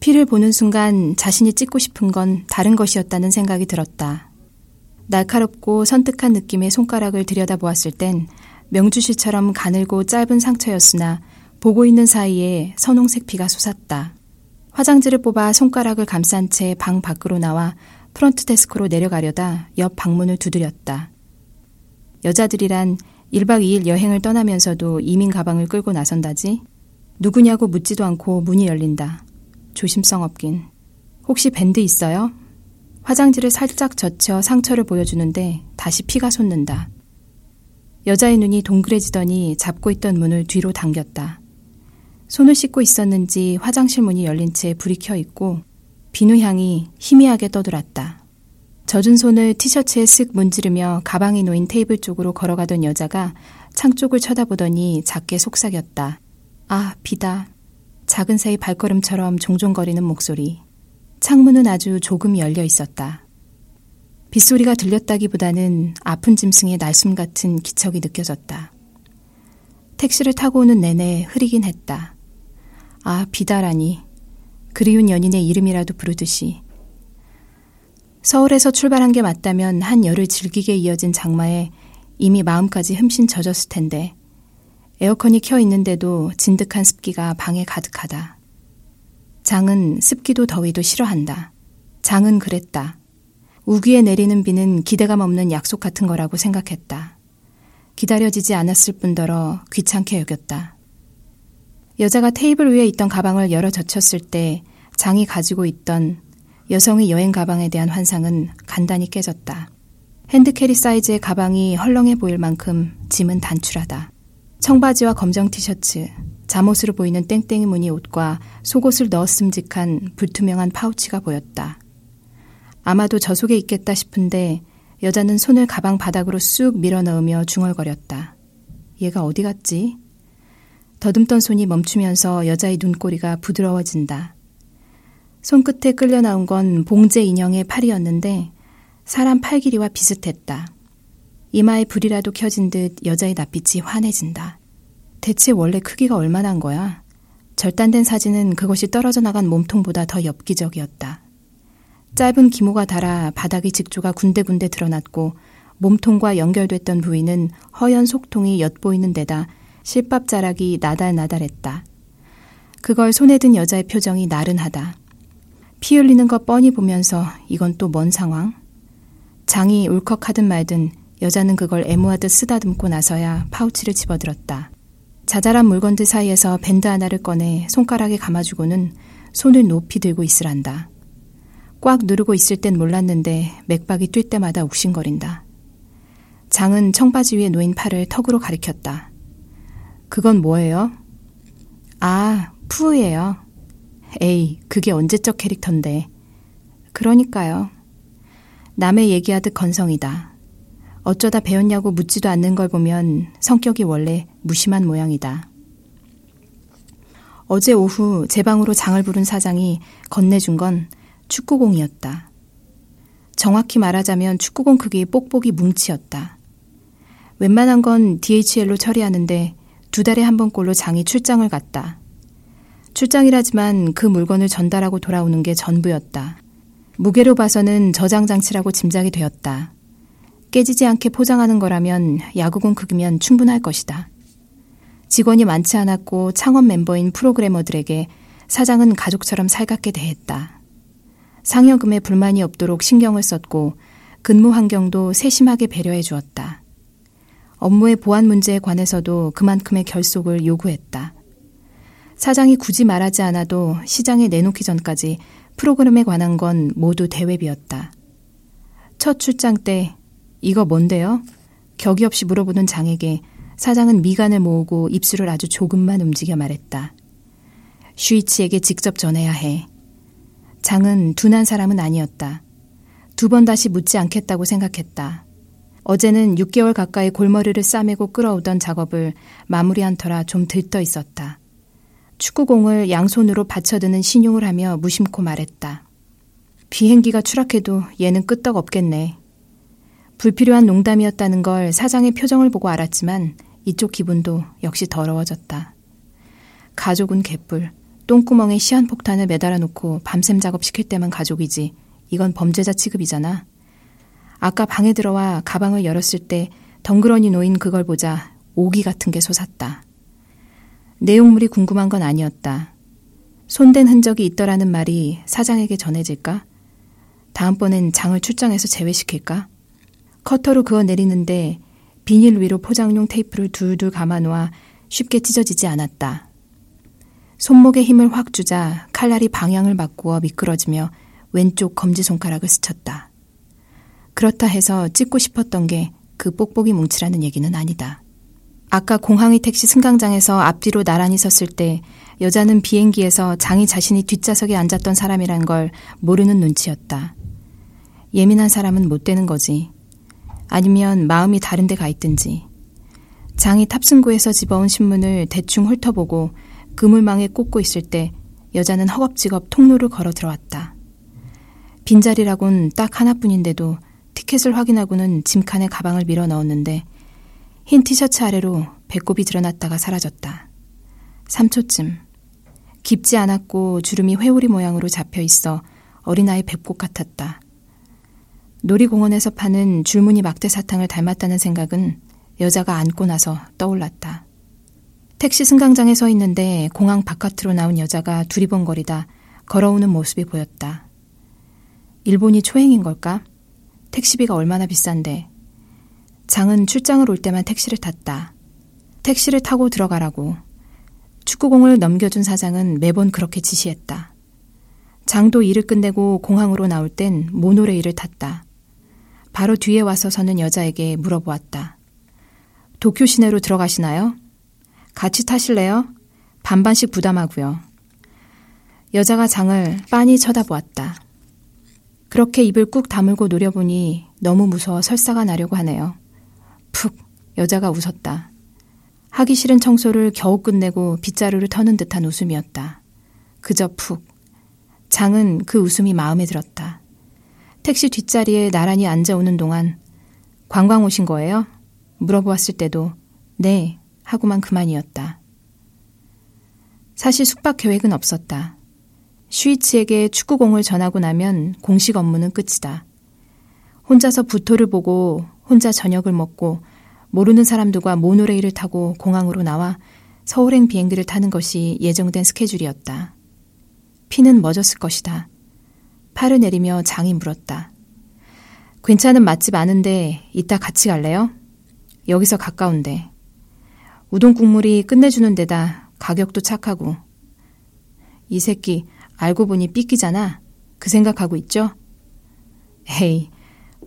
피를 보는 순간 자신이 찍고 싶은 건 다른 것이었다는 생각이 들었다. 날카롭고 선뜩한 느낌의 손가락을 들여다보았을 땐 명주실처럼 가늘고 짧은 상처였으나 보고 있는 사이에 선홍색 피가 솟았다. 화장지를 뽑아 손가락을 감싼 채 방 밖으로 나와 프런트 데스크로 내려가려다 옆 방문을 두드렸다. 여자들이란 1박 2일 여행을 떠나면서도 이민 가방을 끌고 나선다지? 누구냐고 묻지도 않고 문이 열린다. 조심성 없긴. 혹시 밴드 있어요? 화장지를 살짝 젖혀 상처를 보여주는데 다시 피가 솟는다. 여자의 눈이 동그래지더니 잡고 있던 문을 뒤로 당겼다. 손을 씻고 있었는지 화장실 문이 열린 채 불이 켜 있고 비누 향이 희미하게 떠돌았다. 젖은 손을 티셔츠에 쓱 문지르며 가방이 놓인 테이블 쪽으로 걸어가던 여자가 창 쪽을 쳐다보더니 작게 속삭였다. 아, 비다. 작은 새의 발걸음처럼 종종거리는 목소리. 창문은 아주 조금 열려 있었다. 빗소리가 들렸다기보다는 아픈 짐승의 날숨 같은 기척이 느껴졌다. 택시를 타고 오는 내내 흐리긴 했다. 아, 비다라니. 그리운 연인의 이름이라도 부르듯이. 서울에서 출발한 게 맞다면 한 열을 즐기게 이어진 장마에 이미 마음까지 흠씬 젖었을 텐데 에어컨이 켜 있는데도 진득한 습기가 방에 가득하다. 장은 습기도 더위도 싫어한다. 장은 그랬다. 우기에 내리는 비는 기대감 없는 약속 같은 거라고 생각했다. 기다려지지 않았을 뿐더러 귀찮게 여겼다. 여자가 테이블 위에 있던 가방을 열어 젖혔을 때 장이 가지고 있던 여성의 여행 가방에 대한 환상은 간단히 깨졌다. hand carry 사이즈의 가방이 헐렁해 보일 만큼 짐은 단출하다. 청바지와 검정 티셔츠, 잠옷으로 보이는 땡땡이 무늬 옷과 속옷을 넣었음직한 불투명한 파우치가 보였다. 아마도 저 속에 있겠다 싶은데 여자는 손을 가방 바닥으로 쑥 밀어 넣으며 중얼거렸다. 얘가 어디 갔지? 더듬던 손이 멈추면서 여자의 눈꼬리가 부드러워진다. 손끝에 끌려 나온 건 봉제 인형의 팔이었는데 사람 팔 길이와 비슷했다. 이마에 불이라도 켜진 듯 여자의 낯빛이 환해진다. 대체 원래 크기가 얼마나 한 거야? 절단된 사진은 그것이 떨어져 나간 몸통보다 더 엽기적이었다. 짧은 기모가 달아 바닥의 직조가 군데군데 드러났고 몸통과 연결됐던 부위는 허연 속통이 엿보이는 데다 실밥 자락이 나달나달했다. 그걸 손에 든 여자의 표정이 나른하다. 피 흘리는 것 뻔히 보면서 이건 또 뭔 상황? 장이 울컥하든 말든 여자는 그걸 애무하듯 쓰다듬고 나서야 파우치를 집어들었다. 자잘한 물건들 사이에서 밴드 하나를 꺼내 손가락에 감아주고는 손을 높이 들고 있으란다. 꽉 누르고 있을 땐 몰랐는데 맥박이 뛸 때마다 욱신거린다. 장은 청바지 위에 놓인 팔을 턱으로 가리켰다. 그건 뭐예요? 아, 푸우예요. 에이, 그게 언제적 캐릭터인데. 그러니까요. 남의 얘기하듯 건성이다. 어쩌다 배웠냐고 묻지도 않는 걸 보면 성격이 원래 무심한 모양이다. 어제 오후 제 방으로 장을 부른 사장이 건네준 건 축구공이었다. 정확히 말하자면 축구공 크기 뽁뽁이 뭉치였다. 웬만한 건 DHL로 처리하는데 두 달에 한 번꼴로 장이 출장을 갔다. 출장이라지만 그 물건을 전달하고 돌아오는 게 전부였다. 무게로 봐서는 저장 장치라고 짐작이 되었다. 깨지지 않게 포장하는 거라면 야구공 크기면 충분할 것이다. 직원이 많지 않았고 창원 멤버인 프로그래머들에게 사장은 가족처럼 살갑게 대했다. 상여금에 불만이 없도록 신경을 썼고 근무 환경도 세심하게 배려해 주었다. 업무의 보안 문제에 관해서도 그만큼의 결속을 요구했다. 사장이 굳이 말하지 않아도 시장에 내놓기 전까지 프로그램에 관한 건 모두 대외비였다. 첫 출장 때 이거 뭔데요? 격이 없이 물어보는 장에게 사장은 미간을 모으고 입술을 아주 조금만 움직여 말했다. 슈이치에게 직접 전해야 해. 장은 둔한 사람은 아니었다. 두 번 다시 묻지 않겠다고 생각했다. 어제는 6개월 가까이 골머리를 싸매고 끌어오던 작업을 마무리한 터라 좀 들떠 있었다. 축구공을 양손으로 받쳐드는 신용을 하며 무심코 말했다. 비행기가 추락해도 얘는 끄떡 없겠네. 불필요한 농담이었다는 걸 사장의 표정을 보고 알았지만 이쪽 기분도 역시 더러워졌다. 가족은 개뿔, 똥구멍에 시한폭탄을 매달아 놓고 밤샘 작업시킬 때만 가족이지. 이건 범죄자 취급이잖아. 아까 방에 들어와 가방을 열었을 때 덩그러니 놓인 그걸 보자 오기 같은 게 솟았다. 내용물이 궁금한 건 아니었다. 손댄 흔적이 있더라는 말이 사장에게 전해질까? 다음번엔 장을 출장해서 제외시킬까? 커터로 그어 내리는데 비닐 위로 포장용 테이프를 둘둘 감아놓아 쉽게 찢어지지 않았다. 손목에 힘을 확 주자 칼날이 방향을 바꾸어 미끄러지며 왼쪽 검지 손가락을 스쳤다. 그렇다 해서 찢고 싶었던 게 그 뽁뽁이 뭉치라는 얘기는 아니다. 아까 공항의 택시 승강장에서 앞뒤로 나란히 섰을 때 여자는 비행기에서 장이 자신이 뒷좌석에 앉았던 사람이란 걸 모르는 눈치였다. 예민한 사람은 못 되는 거지. 아니면 마음이 다른 데 가 있든지. 장이 탑승구에서 집어온 신문을 대충 훑어보고 그물망에 꽂고 있을 때 여자는 허겁지겁 통로를 걸어 들어왔다. 빈자리라곤 딱 하나뿐인데도 티켓을 확인하고는 짐칸에 가방을 밀어 넣었는데 흰 티셔츠 아래로 배꼽이 드러났다가 사라졌다. 3초쯤. 깊지 않았고 주름이 회오리 모양으로 잡혀 있어 어린아이 배꼽 같았다. 놀이공원에서 파는 줄무늬 막대 사탕을 닮았다는 생각은 여자가 앉고 나서 떠올랐다. 택시 승강장에 서 있는데 공항 바깥으로 나온 여자가 두리번거리다 걸어오는 모습이 보였다. 일본이 초행인 걸까? 택시비가 얼마나 비싼데. 장은 출장을 올 때만 택시를 탔다. 택시를 타고 들어가라고. 축구공을 넘겨준 사장은 매번 그렇게 지시했다. 장도 일을 끝내고 공항으로 나올 땐 모노레일을 탔다. 바로 뒤에 와서 서는 여자에게 물어보았다. 도쿄 시내로 들어가시나요? 같이 타실래요? 반반씩 부담하고요. 여자가 장을 빤히 쳐다보았다. 그렇게 입을 꾹 다물고 노려보니 너무 무서워 설사가 나려고 하네요. 푹 여자가 웃었다. 하기 싫은 청소를 겨우 끝내고 빗자루를 터는 듯한 웃음이었다. 그저 푹. 장은 그 웃음이 마음에 들었다. 택시 뒷자리에 나란히 앉아오는 동안 관광 오신 거예요? 물어보았을 때도 네 하고만 그만이었다. 사실 숙박 계획은 없었다. 슈이치에게 축구공을 전하고 나면 공식 업무는 끝이다. 혼자서 부토를 보고 혼자 저녁을 먹고 모르는 사람들과 모노레일을 타고 공항으로 나와 서울행 비행기를 타는 것이 예정된 스케줄이었다. 피는 멎었을 것이다. 팔을 내리며 장이 물었다. 괜찮은 맛집 아는데 이따 같이 갈래요? 여기서 가까운데. 우동 국물이 끝내주는 데다 가격도 착하고. 이 새끼 알고 보니 삐끼잖아. 그 생각하고 있죠? 에이,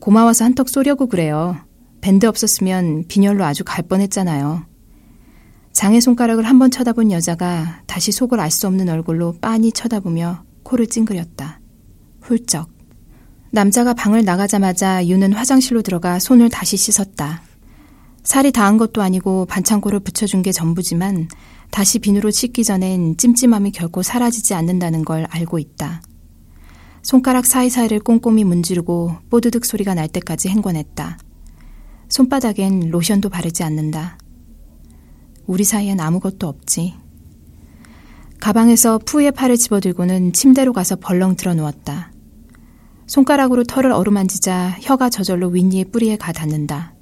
고마워서 한턱 쏘려고 그래요. 밴드 없었으면 빈혈로 아주 갈 뻔했잖아요. 장의 손가락을 한 번 쳐다본 여자가 다시 속을 알 수 없는 얼굴로 빤히 쳐다보며 코를 찡그렸다. 훌쩍. 남자가 방을 나가자마자 유는 화장실로 들어가 손을 다시 씻었다. 살이 닿은 것도 아니고 반창고를 붙여준 게 전부지만 다시 비누로 씻기 전엔 찜찜함이 결코 사라지지 않는다는 걸 알고 있다. 손가락 사이사이를 꼼꼼히 문지르고 뽀드득 소리가 날 때까지 행궈냈다. 손바닥엔 로션도 바르지 않는다. 우리 사이엔 아무것도 없지. 가방에서 푸의 팔을 집어들고는 침대로 가서 벌렁 들어 누웠다. 손가락으로 털을 어루만지자 혀가 저절로 윗니의 뿌리에 가 닿는다.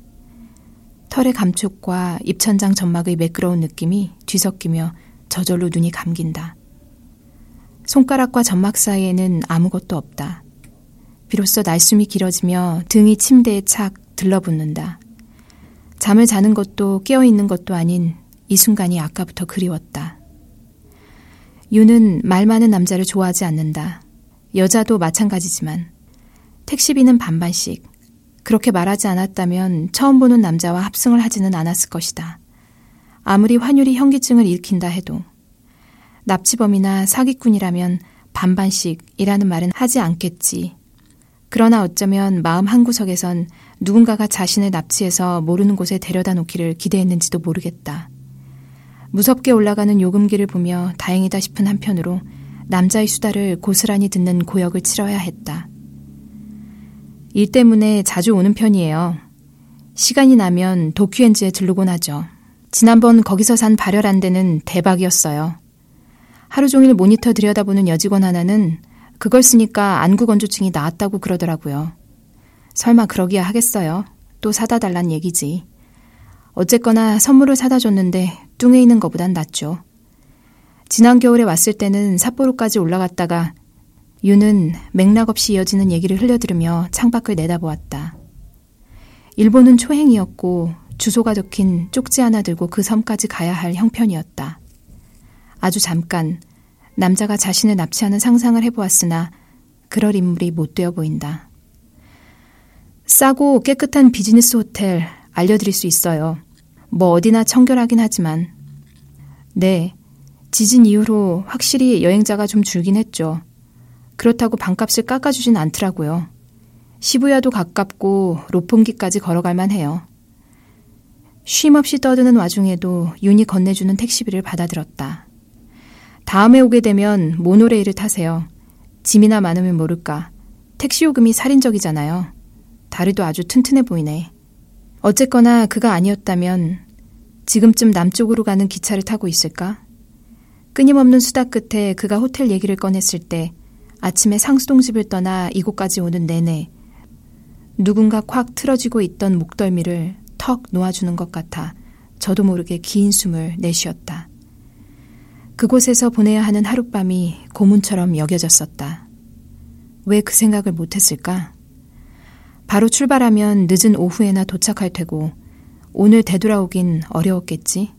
털의 감촉과 입천장 점막의 매끄러운 느낌이 뒤섞이며 저절로 눈이 감긴다. 손가락과 점막 사이에는 아무것도 없다. 비로소 날숨이 길어지며 등이 침대에 착 들러붙는다. 잠을 자는 것도 깨어있는 것도 아닌 이 순간이 아까부터 그리웠다. 유는 말 많은 남자를 좋아하지 않는다. 여자도 마찬가지지만 택시비는 반반씩, 그렇게 말하지 않았다면 처음 보는 남자와 합승을 하지는 않았을 것이다. 아무리 환율이 현기증을 일으킨다 해도 납치범이나 사기꾼이라면 반반씩이라는 말은 하지 않겠지. 그러나 어쩌면 마음 한구석에선 누군가가 자신을 납치해서 모르는 곳에 데려다 놓기를 기대했는지도 모르겠다. 무섭게 올라가는 요금기를 보며 다행이다 싶은 한편으로 남자의 수다를 고스란히 듣는 고역을 치러야 했다. 일 때문에 자주 오는 편이에요. 시간이 나면 도큐엔즈에 들르곤 하죠. 지난번 거기서 산 발열한 데는 대박이었어요. 하루 종일 모니터 들여다보는 여직원 하나는 그걸 쓰니까 안구 건조증이 나았다고 그러더라고요. 설마 그러기야 하겠어요. 또 사다 달란 얘기지. 어쨌거나 선물을 사다 줬는데 뚱에 있는 것보단 낫죠. 지난 겨울에 왔을 때는 삿포로까지 올라갔다가 유는 맥락 없이 이어지는 얘기를 흘려들으며 창밖을 내다보았다. 일본은 초행이었고 주소가 적힌 쪽지 하나 들고 그 섬까지 가야 할 형편이었다. 아주 잠깐 남자가 자신을 납치하는 상상을 해보았으나 그럴 인물이 못 되어 보인다. 싸고 깨끗한 비즈니스 호텔 알려드릴 수 있어요. 뭐 어디나 청결하긴 하지만. 네. 지진 이후로 확실히 여행자가 좀 줄긴 했죠. 그렇다고 방값을 깎아주진 않더라고요. 시부야도 가깝고 로폰기까지 걸어갈만 해요. 쉼 없이 떠드는 와중에도 윤이 건네주는 택시비를 받아들었다. 다음에 오게 되면 모노레일을 타세요. 짐이나 많으면 모를까. 택시 요금이 살인적이잖아요. 다리도 아주 튼튼해 보이네. 어쨌거나 그가 아니었다면 지금쯤 남쪽으로 가는 기차를 타고 있을까? 끊임없는 수다 끝에 그가 호텔 얘기를 꺼냈을 때 아침에 상수동 집을 떠나 이곳까지 오는 내내 누군가 콱 틀어지고 있던 목덜미를 턱 놓아주는 것 같아 저도 모르게 긴 숨을 내쉬었다. 그곳에서 보내야 하는 하룻밤이 고문처럼 여겨졌었다. 왜 그 생각을 못했을까? 바로 출발하면 늦은 오후에나 도착할 테고 오늘 되돌아오긴 어려웠겠지.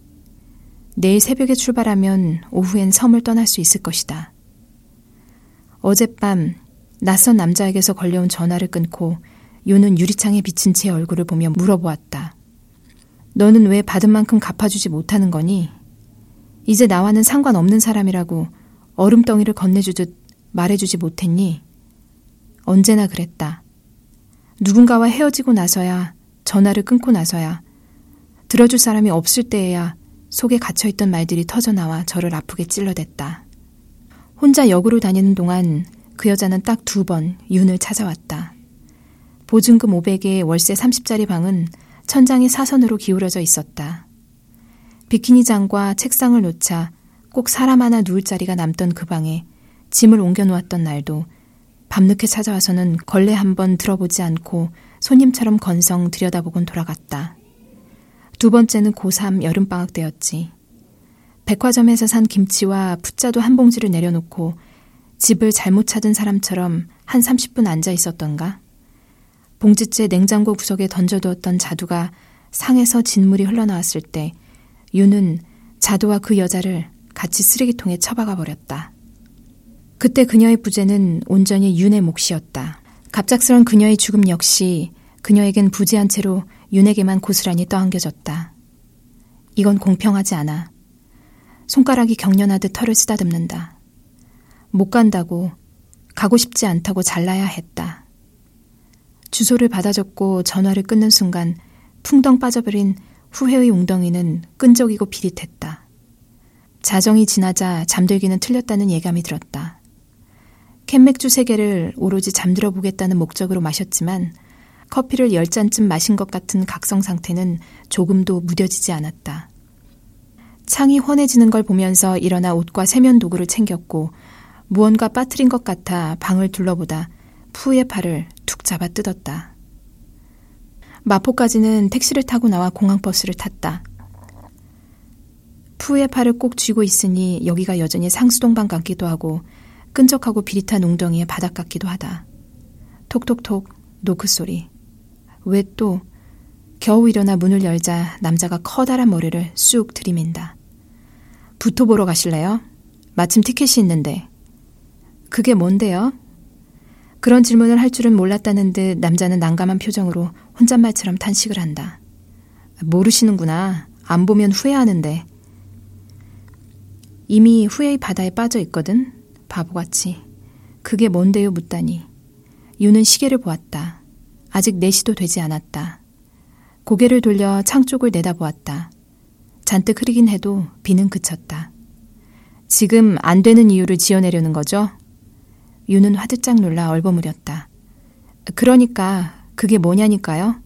내일 새벽에 출발하면 오후엔 섬을 떠날 수 있을 것이다. 어젯밤 낯선 남자에게서 걸려온 전화를 끊고 요는 유리창에 비친 제 얼굴을 보며 물어보았다. 너는 왜 받은 만큼 갚아주지 못하는 거니? 이제 나와는 상관없는 사람이라고 얼음덩이를 건네주듯 말해주지 못했니? 언제나 그랬다. 누군가와 헤어지고 나서야, 전화를 끊고 나서야, 들어줄 사람이 없을 때에야 속에 갇혀있던 말들이 터져나와 저를 아프게 찔러댔다. 혼자 역으로 다니는 동안 그 여자는 딱 두 번 윤을 찾아왔다. 보증금 500에 월세 30짜리 방은 천장이 사선으로 기울어져 있었다. 비키니장과 책상을 놓자 꼭 사람 하나 누울 자리가 남던 그 방에 짐을 옮겨 놓았던 날도 밤늦게 찾아와서는 걸레 한 번 들어보지 않고 손님처럼 건성 들여다보곤 돌아갔다. 두 번째는 고3 여름방학 때였지. 백화점에서 산 김치와 풋자도 한 봉지를 내려놓고 집을 잘못 찾은 사람처럼 한 30분 앉아 있었던가? 봉지째 냉장고 구석에 던져두었던 자두가 상에서 진물이 흘러나왔을 때 윤은 자도와 그 여자를 같이 쓰레기통에 처박아 버렸다. 그때 그녀의 부재는 온전히 윤의 몫이었다. 갑작스런 그녀의 죽음 역시 그녀에겐 부재한 채로 윤에게만 고스란히 떠안겨졌다. 이건 공평하지 않아. 손가락이 경련하듯 털을 쓰다듬는다. 못 간다고, 가고 싶지 않다고 잘라야 했다. 주소를 받아 적고 전화를 끊는 순간 풍덩 빠져버린 후회의 웅덩이는 끈적이고 비릿했다. 자정이 지나자 잠들기는 틀렸다는 예감이 들었다. 캔맥주 세 개를 오로지 잠들어 보겠다는 목적으로 마셨지만 커피를 열 잔쯤 마신 것 같은 각성 상태는 조금도 무뎌지지 않았다. 창이 환해지는 걸 보면서 일어나 옷과 세면 도구를 챙겼고 무언가 빠뜨린 것 같아 방을 둘러보다 푸의 팔을 툭 잡아 뜯었다. 마포까지는 택시를 타고 나와 공항버스를 탔다. 푸의 팔을 꼭 쥐고 있으니 여기가 여전히 상수동방 같기도 하고 끈적하고 비릿한 웅덩이의 바닥 같기도 하다. 톡톡톡 노크 소리. 왜 또 겨우 일어나 문을 열자 남자가 커다란 머리를 쑥 들이민다. 부토 보러 가실래요? 마침 티켓이 있는데. 그게 뭔데요? 그런 질문을 할 줄은 몰랐다는 듯 남자는 난감한 표정으로 혼잣말처럼 탄식을 한다. 모르시는구나. 안 보면 후회하는데. 이미 후회의 바다에 빠져 있거든. 바보같이. 그게 뭔데요? 묻다니. 유는 시계를 보았다. 아직 4시도 되지 않았다. 고개를 돌려 창 쪽을 내다보았다. 잔뜩 흐리긴 해도 비는 그쳤다. 지금 안 되는 이유를 지어내려는 거죠? 유는 화들짝 놀라 얼버무렸다. 그러니까 그게 뭐냐니까요?